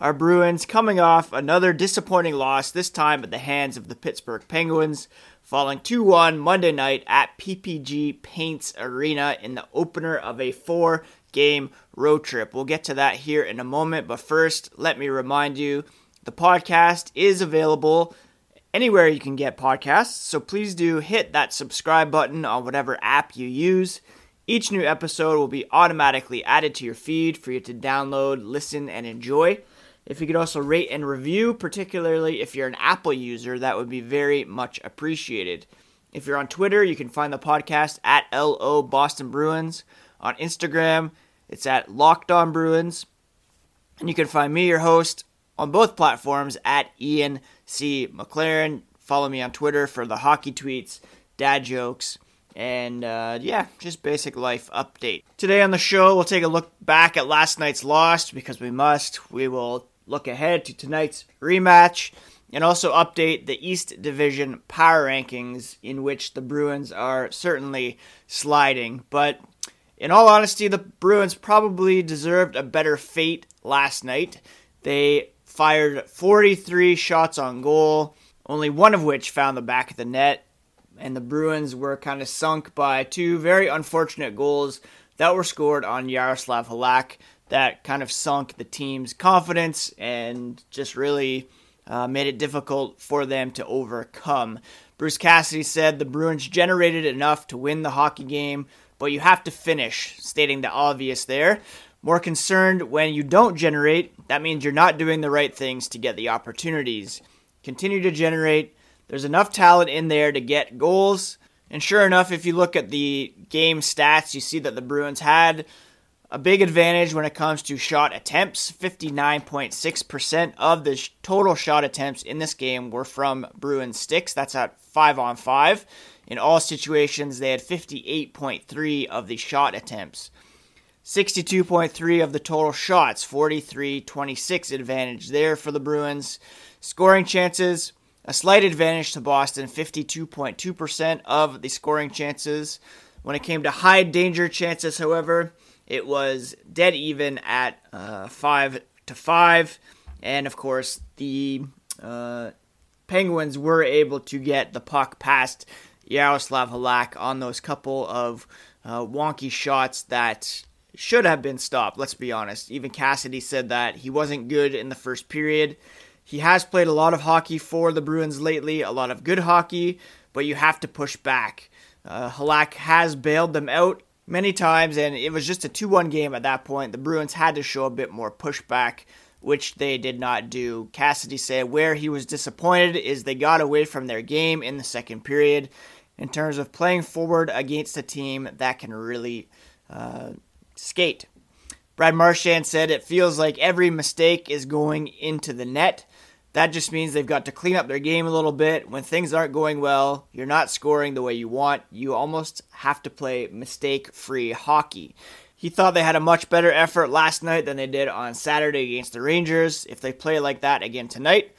Our Bruins coming off another disappointing loss, this time at the hands of the Pittsburgh Penguins, falling 2 1 Monday night at PPG Paints Arena in the opener of a four game road trip. We'll get to that here in a moment, but first, let me remind you the podcast is available anywhere you can get podcasts, so please do hit that subscribe button on whatever app you use. Each new episode will be automatically added to your feed for you to download, listen, and enjoy. If you could also rate and review, particularly if you're an Apple user, that would be very much appreciated. If you're on Twitter, you can find the podcast at LO Boston Bruins. On Instagram, it's at Locked On Bruins. And you can find me, your host, on both platforms at Ian C. McLaren. Follow me on Twitter for the hockey tweets, dad jokes, and uh, yeah, just basic life update. Today on the show, we'll take a look back at last night's loss because we must. We will look ahead to tonight's rematch and also update the East Division power rankings, in which the Bruins are certainly sliding. But in all honesty, the Bruins probably deserved a better fate last night. They fired 43 shots on goal, only one of which found the back of the net, and the Bruins were kind of sunk by two very unfortunate goals that were scored on Yaroslav Halak that kind of sunk the team's confidence and just really uh, made it difficult for them to overcome. Bruce Cassidy said the Bruins generated enough to win the hockey game, but you have to finish, stating the obvious there. More concerned when you don't generate, that means you're not doing the right things to get the opportunities. Continue to generate. There's enough talent in there to get goals. And sure enough, if you look at the game stats, you see that the Bruins had a big advantage when it comes to shot attempts. 59.6% of the total shot attempts in this game were from Bruins sticks. That's at 5 on 5. In all situations, they had 58.3 of the shot attempts. 62.3 of the total shots, 43 26 advantage there for the Bruins. Scoring chances, a slight advantage to Boston, 52.2% of the scoring chances. When it came to high danger chances, however, it was dead even at uh, 5 to 5. And of course, the uh, Penguins were able to get the puck past Yaroslav Halak on those couple of uh, wonky shots that should have been stopped. Let's be honest. Even Cassidy said that he wasn't good in the first period. He has played a lot of hockey for the Bruins lately, a lot of good hockey, but you have to push back. Uh, Halak has bailed them out many times, and it was just a 2 1 game at that point. The Bruins had to show a bit more pushback, which they did not do. Cassidy said where he was disappointed is they got away from their game in the second period in terms of playing forward against a team that can really uh, skate. Brad Marchand said it feels like every mistake is going into the net. That just means they've got to clean up their game a little bit. When things aren't going well, you're not scoring the way you want. You almost have to play mistake free hockey. He thought they had a much better effort last night than they did on Saturday against the Rangers. If they play like that again tonight,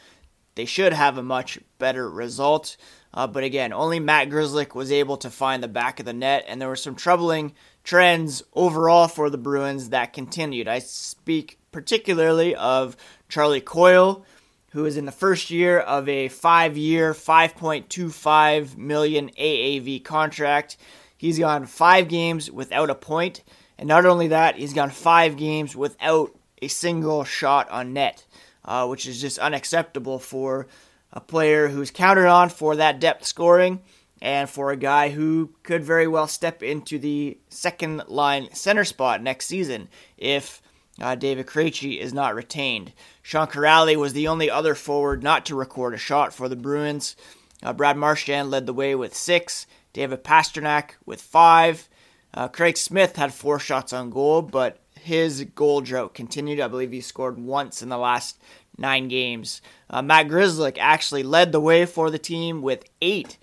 they should have a much better result. Uh, but again, only Matt Grzelcyk was able to find the back of the net, and there were some troubling trends overall for the Bruins that continued. I speak particularly of Charlie Coyle, who is in the first year of a five year, 5.25 million AAV contract. He's gone five games without a point, and not only that, he's gone five games without a single shot on net, uh, which is just unacceptable for a player who's counted on for that depth scoring and for a guy who could very well step into the second line center spot next season if uh, David Krejci is not retained. Sean Kuraly was the only other forward not to record a shot for the Bruins. Uh, Brad Marchand led the way with six. David Pastrnak with five. Uh, Craig Smith had four shots on goal, but his goal drought continued. I believe he scored once in the last nine games. Uh, Matt Grzelcyk actually led the way for the team with eight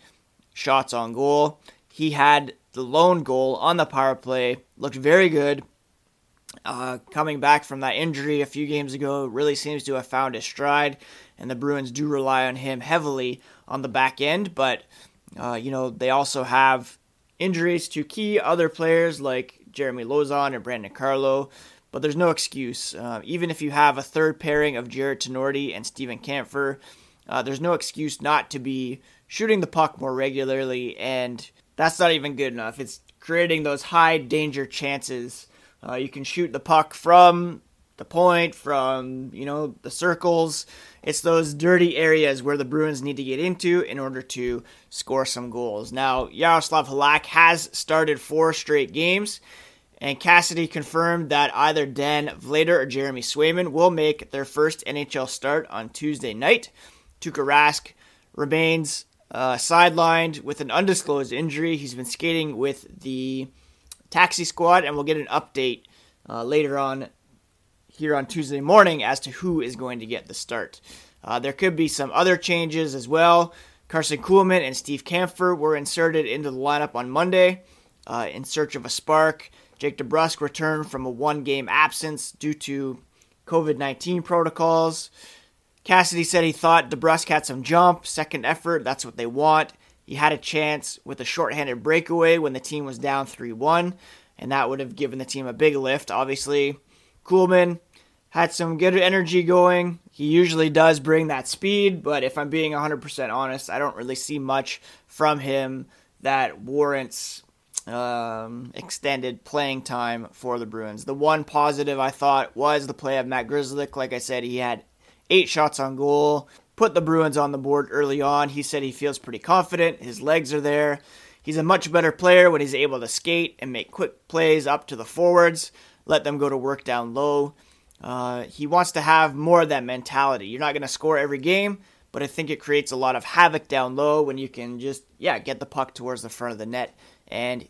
shots on goal. He had the lone goal on the power play, looked very good. Uh, coming back from that injury a few games ago, really seems to have found his stride, and the Bruins do rely on him heavily on the back end. But uh, you know they also have injuries to key other players like Jeremy Lauzon or Brandon Carlo. But there's no excuse. Uh, even if you have a third pairing of Jarred Tinordi and Steven Kampfer, uh, there's no excuse not to be shooting the puck more regularly, and that's not even good enough. It's creating those high danger chances. Uh, you can shoot the puck from the point, from you know the circles. It's those dirty areas where the Bruins need to get into in order to score some goals. Now, Yaroslav Halak has started four straight games, and Cassidy confirmed that either Dan Vladar or Jeremy Swayman will make their first NHL start on Tuesday night. Tuukka Rask remains uh, sidelined with an undisclosed injury. He's been skating with the taxi squad, and we'll get an update uh, later on here on Tuesday morning as to who is going to get the start. Uh, there could be some other changes as well. Karson Kuhlman and Steve Kampfer were inserted into the lineup on Monday uh, in search of a spark. Jake DeBrusk returned from a one game absence due to COVID 19 protocols. Cassidy said he thought DeBrusk had some jump, second effort, that's what they want. He had a chance with a shorthanded breakaway when the team was down 3 1, and that would have given the team a big lift, obviously. Kuhlman had some good energy going. He usually does bring that speed, but if I'm being 100% honest, I don't really see much from him that warrants um, extended playing time for the Bruins. The one positive I thought was the play of Matt Grzelcyk. Like I said, he had eight shots on goal, put the Bruins on the board early on. He said he feels pretty confident. His legs are there. He's a much better player when he's able to skate and make quick plays up to the forwards, let them go to work down low. Uh, he wants to have more of that mentality. You're not going to score every game, but I think it creates a lot of havoc down low when you can just, yeah, get the puck towards the front of the net. And,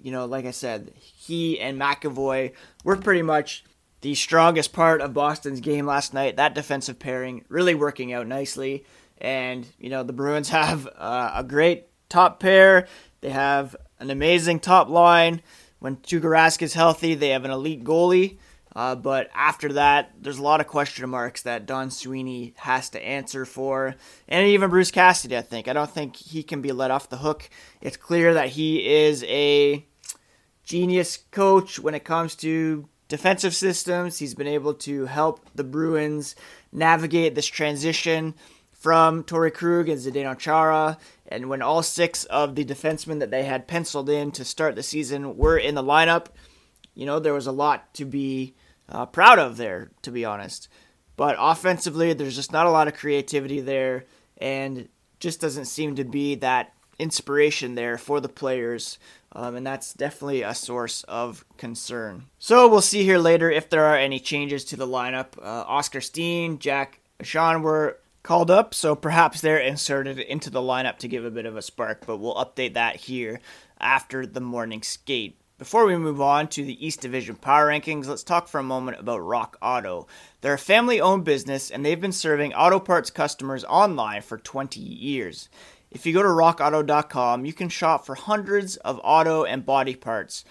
you know, like I said, he and McAvoy were pretty much the strongest part of Boston's game last night. That defensive pairing really working out nicely. And, you know, the Bruins have uh, a great top pair. They have an amazing top line. When Tuukka Rask is healthy, they have an elite goalie. Uh, but after that, there's a lot of question marks that Don Sweeney has to answer for. And even Bruce Cassidy, I think. I don't think he can be let off the hook. It's clear that he is a genius coach when it comes to defensive systems. He's been able to help the Bruins navigate this transition from Torey Krug and Zdeno Chara. And when all six of the defensemen that they had penciled in to start the season were in the lineup, you know, there was a lot to be uh, proud of there, to be honest. But offensively, there's just not a lot of creativity there, and just doesn't seem to be that inspiration there for the players um, and that's definitely a source of concern. So we'll see here later if there are any changes to the lineup. Uh, Oskar Steen, Jack Sean were called up, so perhaps they're inserted into the lineup to give a bit of a spark, but we'll update that here after the morning skate. Before we move on to the East Division Power Rankings, let's talk for a moment about Rock Auto. They're a family owned business and they've been serving auto parts customers online for 20 years. If you go to rockauto.com, you can shop for hundreds of auto and body parts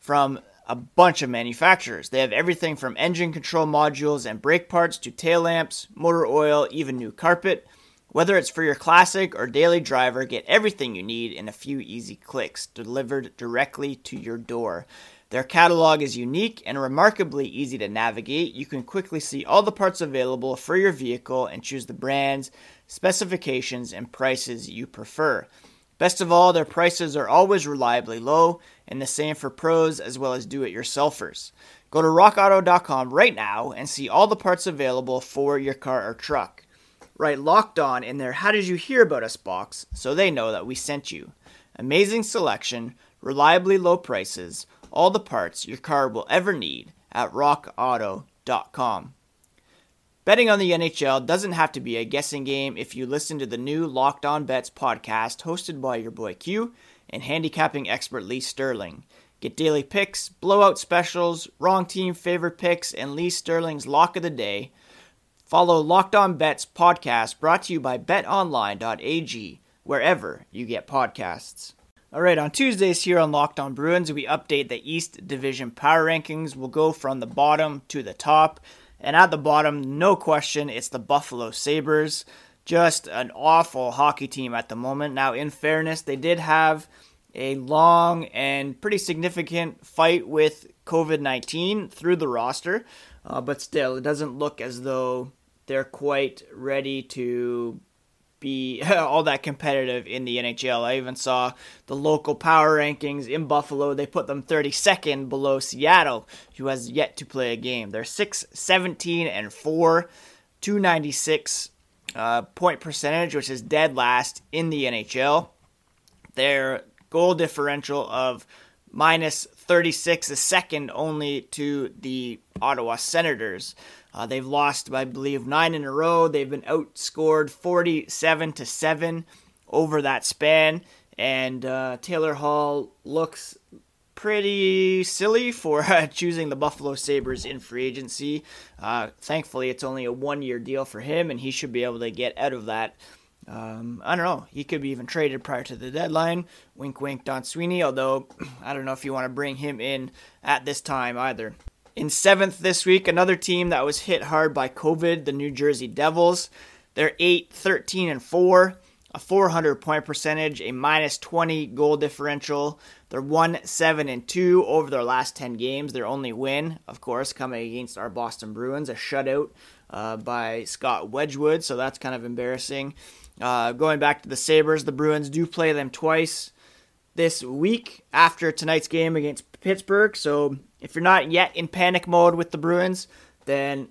from a bunch of manufacturers. They have everything from engine control modules and brake parts to tail lamps, motor oil, even new carpet. Whether it's for your classic or daily driver, get everything you need in a few easy clicks delivered directly to your door. Their catalog is unique and remarkably easy to navigate. You can quickly see all the parts available for your vehicle and choose the brands, specifications, and prices you prefer. Best of all, their prices are always reliably low, and the same for pros as well as do it yourselfers. Go to rockauto.com right now and see all the parts available for your car or truck. Write locked on in their How Did You Hear About Us box so they know that we sent you. Amazing selection, reliably low prices, all the parts your car will ever need at rockauto.com. Betting on the NHL doesn't have to be a guessing game if you listen to the new Locked On Bets podcast hosted by your boy Q and handicapping expert Lee Sterling. Get daily picks, blowout specials, wrong team favorite picks, and Lee Sterling's lock of the day Follow Locked On Bets podcast brought to you by betonline.ag, wherever you get podcasts. All right, on Tuesdays here on Locked On Bruins, we update the East Division power rankings. We'll go from the bottom to the top. And at the bottom, no question, it's the Buffalo Sabres. Just an awful hockey team at the moment. Now, in fairness, they did have a long and pretty significant fight with COVID 19 through the roster, uh, but still, it doesn't look as though they're quite ready to be all that competitive in the NHL. I even saw the local power rankings in Buffalo. They put them 32nd below Seattle, who has yet to play a game. They're 6 17 and 4, 296 uh, point percentage, which is dead last in the NHL. Their goal differential of minus 36 is second only to the Ottawa Senators. Uh, they've lost, I believe, nine in a row. They've been outscored 47 to seven over that span, and uh, Taylor Hall looks pretty silly for uh, choosing the Buffalo Sabres in free agency. Uh, thankfully, it's only a one-year deal for him, and he should be able to get out of that. Um, I don't know. He could be even traded prior to the deadline. Wink, wink, Don Sweeney. Although I don't know if you want to bring him in at this time either. In seventh this week, another team that was hit hard by COVID, the New Jersey Devils. They're 8, 13, and 4, a 400 point percentage, a minus 20 goal differential. They're 1, 7, and 2 over their last 10 games. Their only win, of course, coming against our Boston Bruins, a shutout uh, by Scott Wedgewood, so that's kind of embarrassing. Uh, going back to the Sabres, the Bruins do play them twice this week after tonight's game against Pittsburgh, so if you're not yet in panic mode with the Bruins, then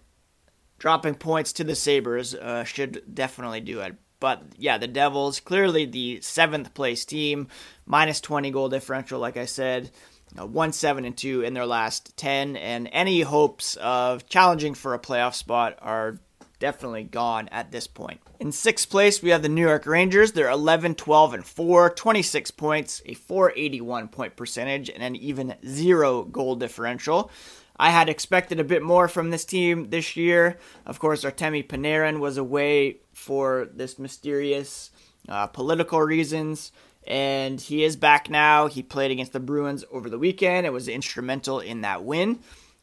dropping points to the Sabres uh, should definitely do it. But yeah, the Devils, clearly the seventh place team, minus 20 goal differential, like I said, uh, 1 7 and 2 in their last 10. And any hopes of challenging for a playoff spot are definitely gone at this point. In sixth place, we have the New York Rangers. They're 11, 12, and 4, 26 points, a 481 point percentage, and an even zero goal differential. I had expected a bit more from this team this year. Of course, Artemi Panarin was away for this mysterious uh, political reasons, and he is back now. He played against the Bruins over the weekend. It was instrumental in that win.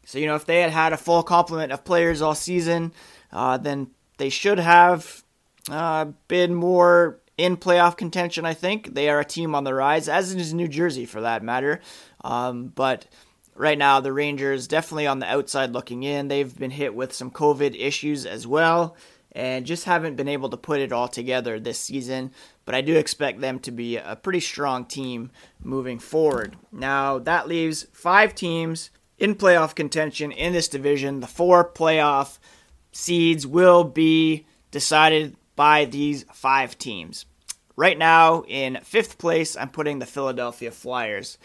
So, you know, if they had had a full complement of players all season, uh, then they should have uh, been more in playoff contention, I think. They are a team on the rise, as is New Jersey for that matter. Um, but right now, the Rangers definitely on the outside looking in. They've been hit with some COVID issues as well and just haven't been able to put it all together this season. But I do expect them to be a pretty strong team moving forward. Now, that leaves five teams in playoff contention in this division. The four playoff seeds will be decided by these five teams. Right now, in fifth place, I'm putting the Philadelphia Flyers.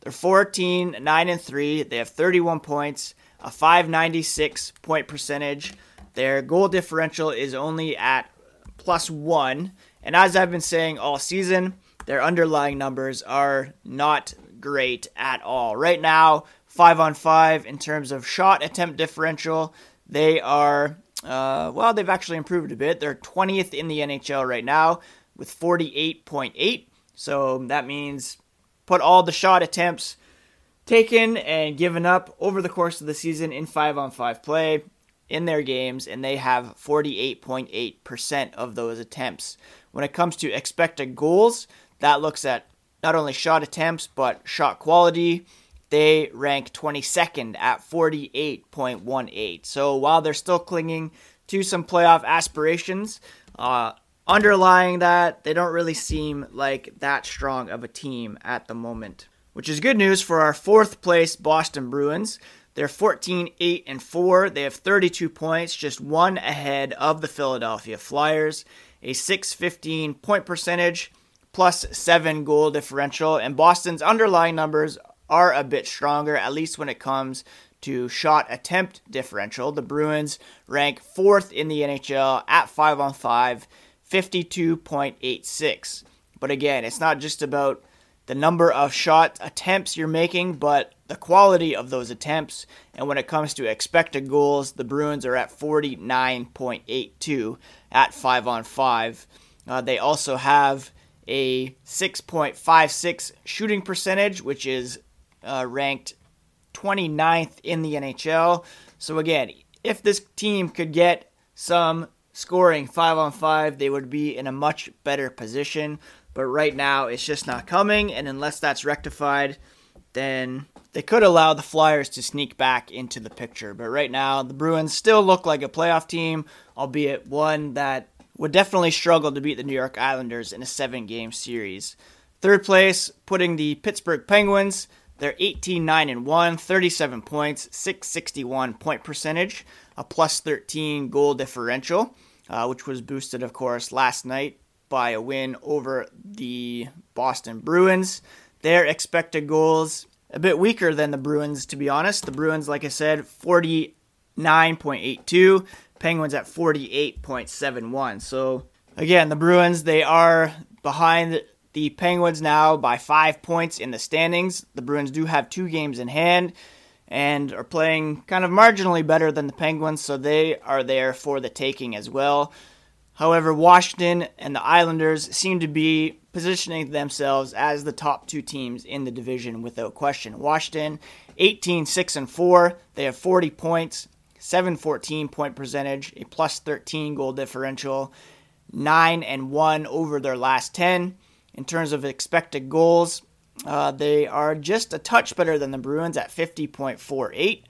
They're 14, 9, and 3. They have 31 points, a 596 point percentage. Their goal differential is only at plus one. And as I've been saying all season, their underlying numbers are not great at all. Right now, five on five in terms of shot attempt differential, they are, uh, well, they've actually improved a bit. They're 20th in the NHL right now with 48.8. So that means put all the shot attempts taken and given up over the course of the season in 5 on 5 play in their games, and they have 48.8% of those attempts. When it comes to expected goals, that looks at not only shot attempts, but shot quality, they rank 22nd at 48.18. So while they're still clinging to some playoff aspirations, uh, underlying that, they don't really seem like that strong of a team at the moment. Which is good news for our fourth place Boston Bruins. They're 14 8 and 4. They have 32 points, just one ahead of the Philadelphia Flyers. A 615 point percentage plus 7 goal differential. And Boston's underlying numbers are a bit stronger, at least when it comes to shot attempt differential. The Bruins rank fourth in the NHL at 5 on 5, 52.86. But again, it's not just about the number of shot attempts you're making, but the quality of those attempts. And when it comes to expected goals, the Bruins are at 49.82 at 5 on 5. Uh, they also have a 6.56 shooting percentage, which is uh, ranked 29th in the NHL. So, again, if this team could get some scoring 5 on 5, they would be in a much better position. But right now, it's just not coming. And unless that's rectified, then they could allow the Flyers to sneak back into the picture. But right now, the Bruins still look like a playoff team, albeit one that would definitely struggle to beat the New York Islanders in a seven game series. Third place, putting the Pittsburgh Penguins. They're 18 9 and 1, 37 points, 661 point percentage, a plus 13 goal differential, uh, which was boosted, of course, last night by a win over the Boston Bruins. Their expected goals a bit weaker than the Bruins, to be honest. The Bruins, like I said, 49.82, Penguins at 48.71. So, again, the Bruins, they are behind the Penguins now by five points in the standings. The Bruins do have two games in hand and are playing kind of marginally better than the Penguins, so they are there for the taking as well. However, Washington and the Islanders seem to be positioning themselves as the top two teams in the division without question. Washington, 18 6 and 4. They have 40 points, 714 point percentage, a plus 13 goal differential, 9 and 1 over their last 10. In terms of expected goals, uh, they are just a touch better than the Bruins at 50.48.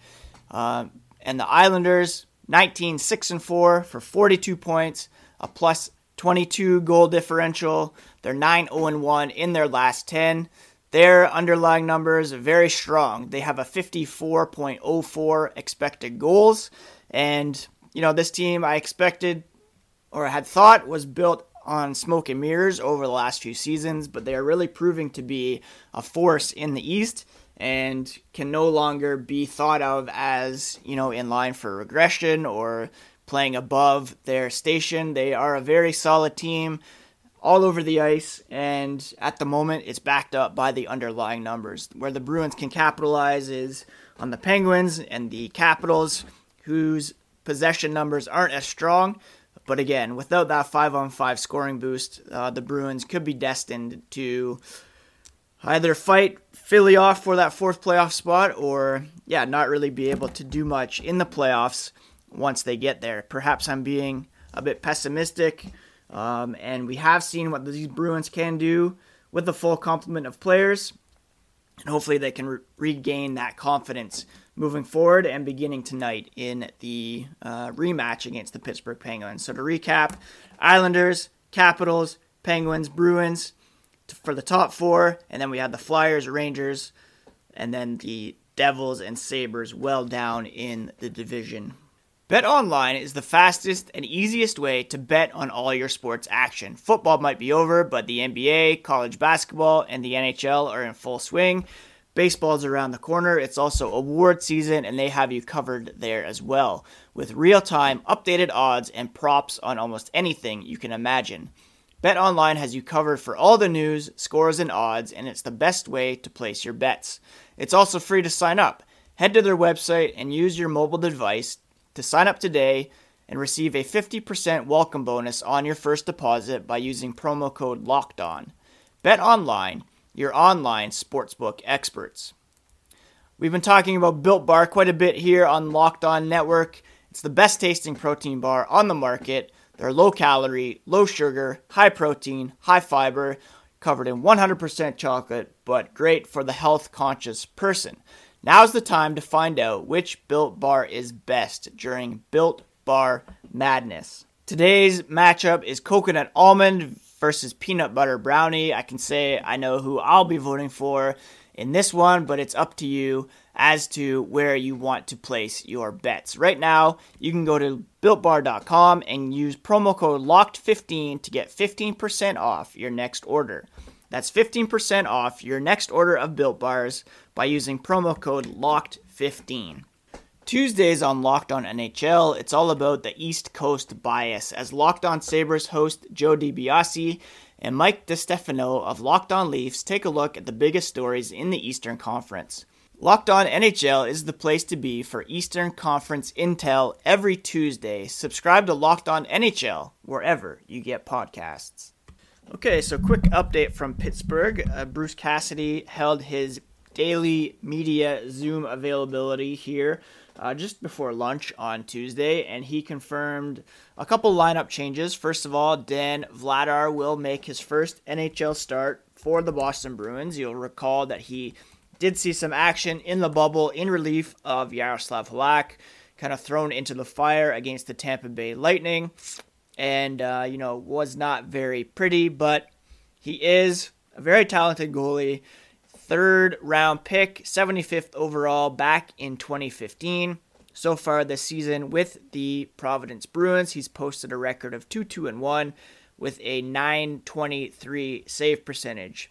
Uh, and the Islanders, 19 6 and 4 for 42 points a plus 22 goal differential. They're 9 0 1 in their last 10. Their underlying numbers are very strong. They have a 54.04 expected goals. And, you know, this team I expected or had thought was built on smoke and mirrors over the last few seasons, but they are really proving to be a force in the East and can no longer be thought of as, you know, in line for regression or playing above their station. They are a very solid team all over the ice, and at the moment, it's backed up by the underlying numbers. Where the Bruins can capitalize is on the Penguins and the Capitals, whose possession numbers aren't as strong. But again, without that 5 on 5 scoring boost, uh, the Bruins could be destined to either fight Philly off for that fourth playoff spot or, yeah, not really be able to do much in the playoffs once they get there. Perhaps I'm being a bit pessimistic, um, and we have seen what these Bruins can do with the full complement of players, and hopefully they can re- regain that confidence moving forward and beginning tonight in the uh, rematch against the Pittsburgh Penguins. So to recap, Islanders, Capitals, Penguins, Bruins for the top four, and then we have the Flyers, Rangers, and then the Devils and Sabres well down in the division BetOnline is the fastest and easiest way to bet on all your sports action. Football might be over, but the NBA, college basketball, and the NHL are in full swing. Baseball's around the corner. It's also award season, and they have you covered there as well, with real time, updated odds and props on almost anything you can imagine. BetOnline has you covered for all the news, scores, and odds, and it's the best way to place your bets. It's also free to sign up. Head to their website and use your mobile device to sign up today and receive a 50% welcome bonus on your first deposit by using promo code Locked On. Your online sportsbook experts. We've been talking about Built Bar quite a bit here on Locked On Network. It's the best tasting protein bar on the market. They're low calorie, low sugar, high protein, high fiber, covered in 100% chocolate, but great for the health conscious person. Now's the time to find out which Built Bar is best during Built Bar Madness. Today's matchup is coconut almond versus peanut butter brownie. I can say I know who I'll be voting for in this one, but it's up to you as to where you want to place your bets. Right now, you can go to builtbar.com and use promo code LOCKED15 to get 15% off your next order. That's 15% off your next order of Built Bars by using promo code LOCKED15. Tuesdays on Locked On NHL, it's all about the East Coast bias as Locked On Sabres host Joe DiBiase and Mike DeStefano of Locked On Leafs take a look at the biggest stories in the Eastern Conference. Locked On NHL is the place to be for Eastern Conference intel every Tuesday. Subscribe to Locked On NHL wherever you get podcasts. Okay, so quick update from Pittsburgh. Uh, Bruce Cassidy held his daily media Zoom availability here uh, just before lunch on Tuesday, and he confirmed a couple lineup changes. First of all, Dan Vladar will make his first NHL start for the Boston Bruins. You'll recall that he did see some action in the bubble in relief of Yaroslav Halak, kind of thrown into the fire against the Tampa Bay Lightning, and uh, you know was not very pretty, but he is a very talented goalie third round pick, 75th overall back in 2015. So far this season with the Providence Bruins, he's posted a record of 2 2 and 1 with a 923 save percentage.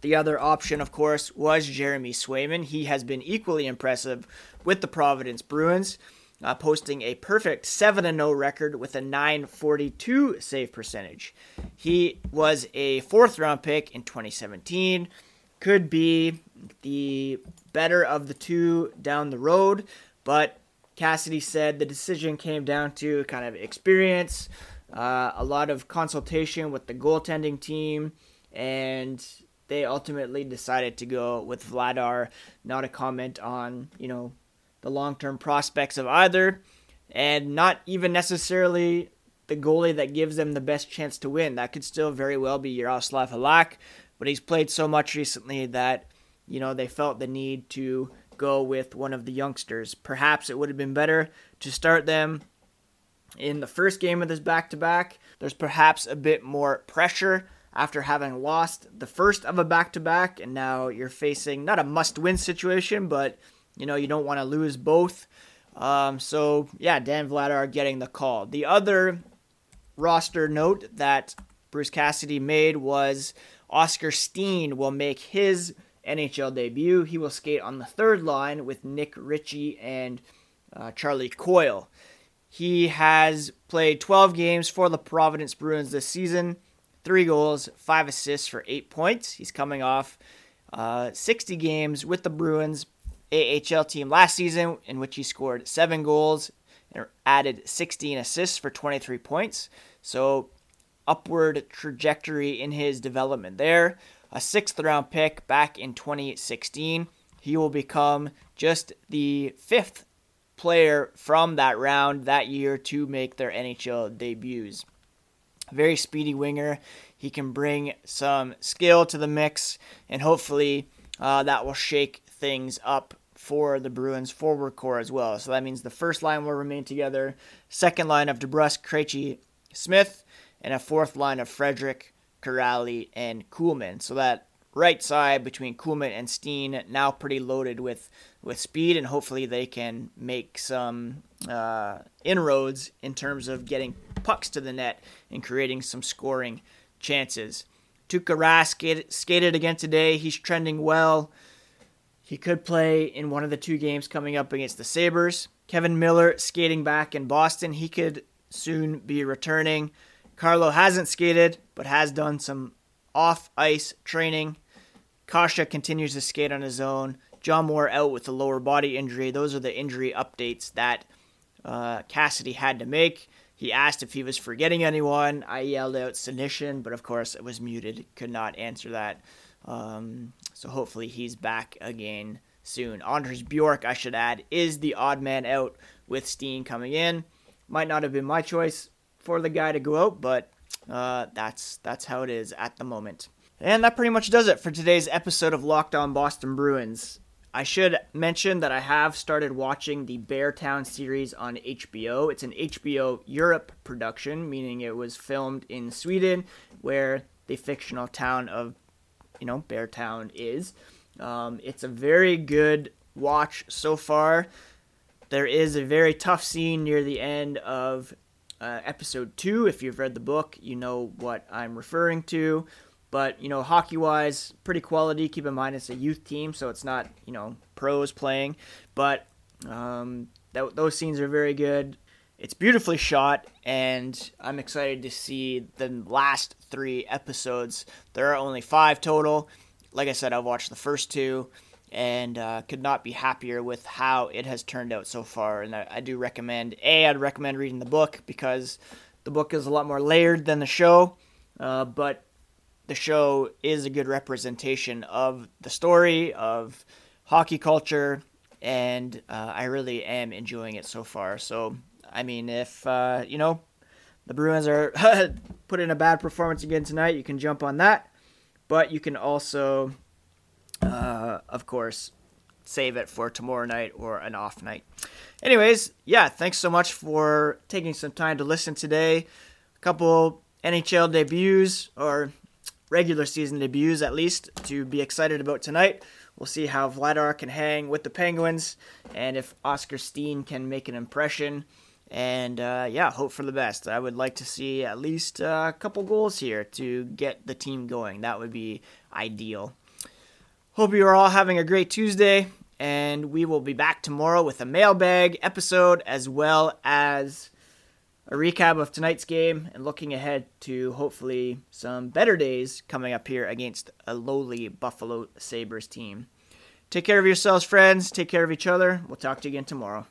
The other option, of course, was Jeremy Swayman. He has been equally impressive with the Providence Bruins, uh, posting a perfect 7 0 record with a 942 save percentage. He was a fourth round pick in 2017 could be the better of the two down the road, but Cassidy said the decision came down to kind of experience, uh, a lot of consultation with the goaltending team, and they ultimately decided to go with Vladar. Not a comment on, you know, the long term prospects of either, and not even necessarily the goalie that gives them the best chance to win. That could still very well be Yaroslav Halak, but he's played so much recently that you know they felt the need to go with one of the youngsters. Perhaps it would have been better to start them in the first game of this back to back. There's perhaps a bit more pressure after having lost the first of a back to back, and now you're facing not a must win situation, but you know, you don't want to lose both. Um, so, yeah, Dan Vladar getting the call. The other roster note that Bruce Cassidy made was Oskar Steen will make his NHL debut. He will skate on the third line with Nick Ritchie and uh, Charlie Coyle. He has played 12 games for the Providence Bruins this season, three goals, five assists for eight points. He's coming off uh, 60 games with the Bruins AHL team last season, in which he scored seven goals and added 16 assists for 23 points. So upward trajectory in his development there. A sixth round pick back in 2016. He will become just the fifth player from that round that year to make their NHL debuts. Very speedy winger. He can bring some skill to the mix, and hopefully uh, that will shake things up for the Bruins forward core as well. So that means the first line will remain together. Second line of DeBrusk, Krejci, Smith and a fourth line of Frederic, Kuraly, and Kuhlman. So that right side between Kuhlman and Steen now pretty loaded with with speed, and hopefully they can make some uh, inroads in terms of getting pucks to the net and creating some scoring chances. Tuukka Rask skated, skated again today. He's trending well. He could play in one of the two games coming up against the Sabres. Kevan Miller skating back in Boston. He could soon be returning. Carlo hasn't skated, but has done some off ice training. Kase continues to skate on his own. John Moore out with a lower body injury. Those are the injury updates that uh, Cassidy had to make. He asked if he was forgetting anyone. I yelled out Senyshyn, but of course it was muted. Could not answer that. Um, so hopefully he's back again soon. Anders Bjork, I should add, is the odd man out with Steen coming in. Might not have been my choice for the guy to go out, but uh, that's that's how it is at the moment. And that pretty much does it for today's episode of Locked On Boston Bruins. I should mention that I have started watching the Beartown series on HBO. It's an HBO Europe production, meaning it was filmed in Sweden, where the fictional town of, you know, Beartown is. Um, it's a very good watch so far. There is a very tough scene near the end of uh, episode two. If you've read the book, you know what I'm referring to. But, you know, hockey wise, pretty quality. Keep in mind it's a youth team, so it's not, you know, pros playing. But um, that, those scenes are very good. it's beautifully shot, and I'm excited to see the last three episodes. There are only five total. Like I said, I've watched the first two and uh, could not be happier with how it has turned out so far. And I, I, do recommend a I'd recommend reading the book because the book is a lot more layered than the show, uh, but the show is a good representation of the story of hockey culture, and uh, I really am enjoying it so far. So I mean, if uh, you know the Bruins are put in a bad performance again tonight, you can jump on that, but you can also uh, of course, save it for tomorrow night or an off night. Anyways, yeah, thanks so much for taking some time to listen today. A couple NHL debuts or regular season debuts at least to be excited about tonight. We'll see how Vladar can hang with the Penguins and if Oskar Steen can make an impression. And uh, yeah, hope for the best. I would like to see at least a couple goals here to get the team going. That would be ideal. Hope you are all having a great Tuesday, and we will be back tomorrow with a mailbag episode as well as a recap of tonight's game and looking ahead to hopefully some better days coming up here against a lowly Buffalo Sabres team. Take care of yourselves, friends. Take care of each other. We'll talk to you again tomorrow.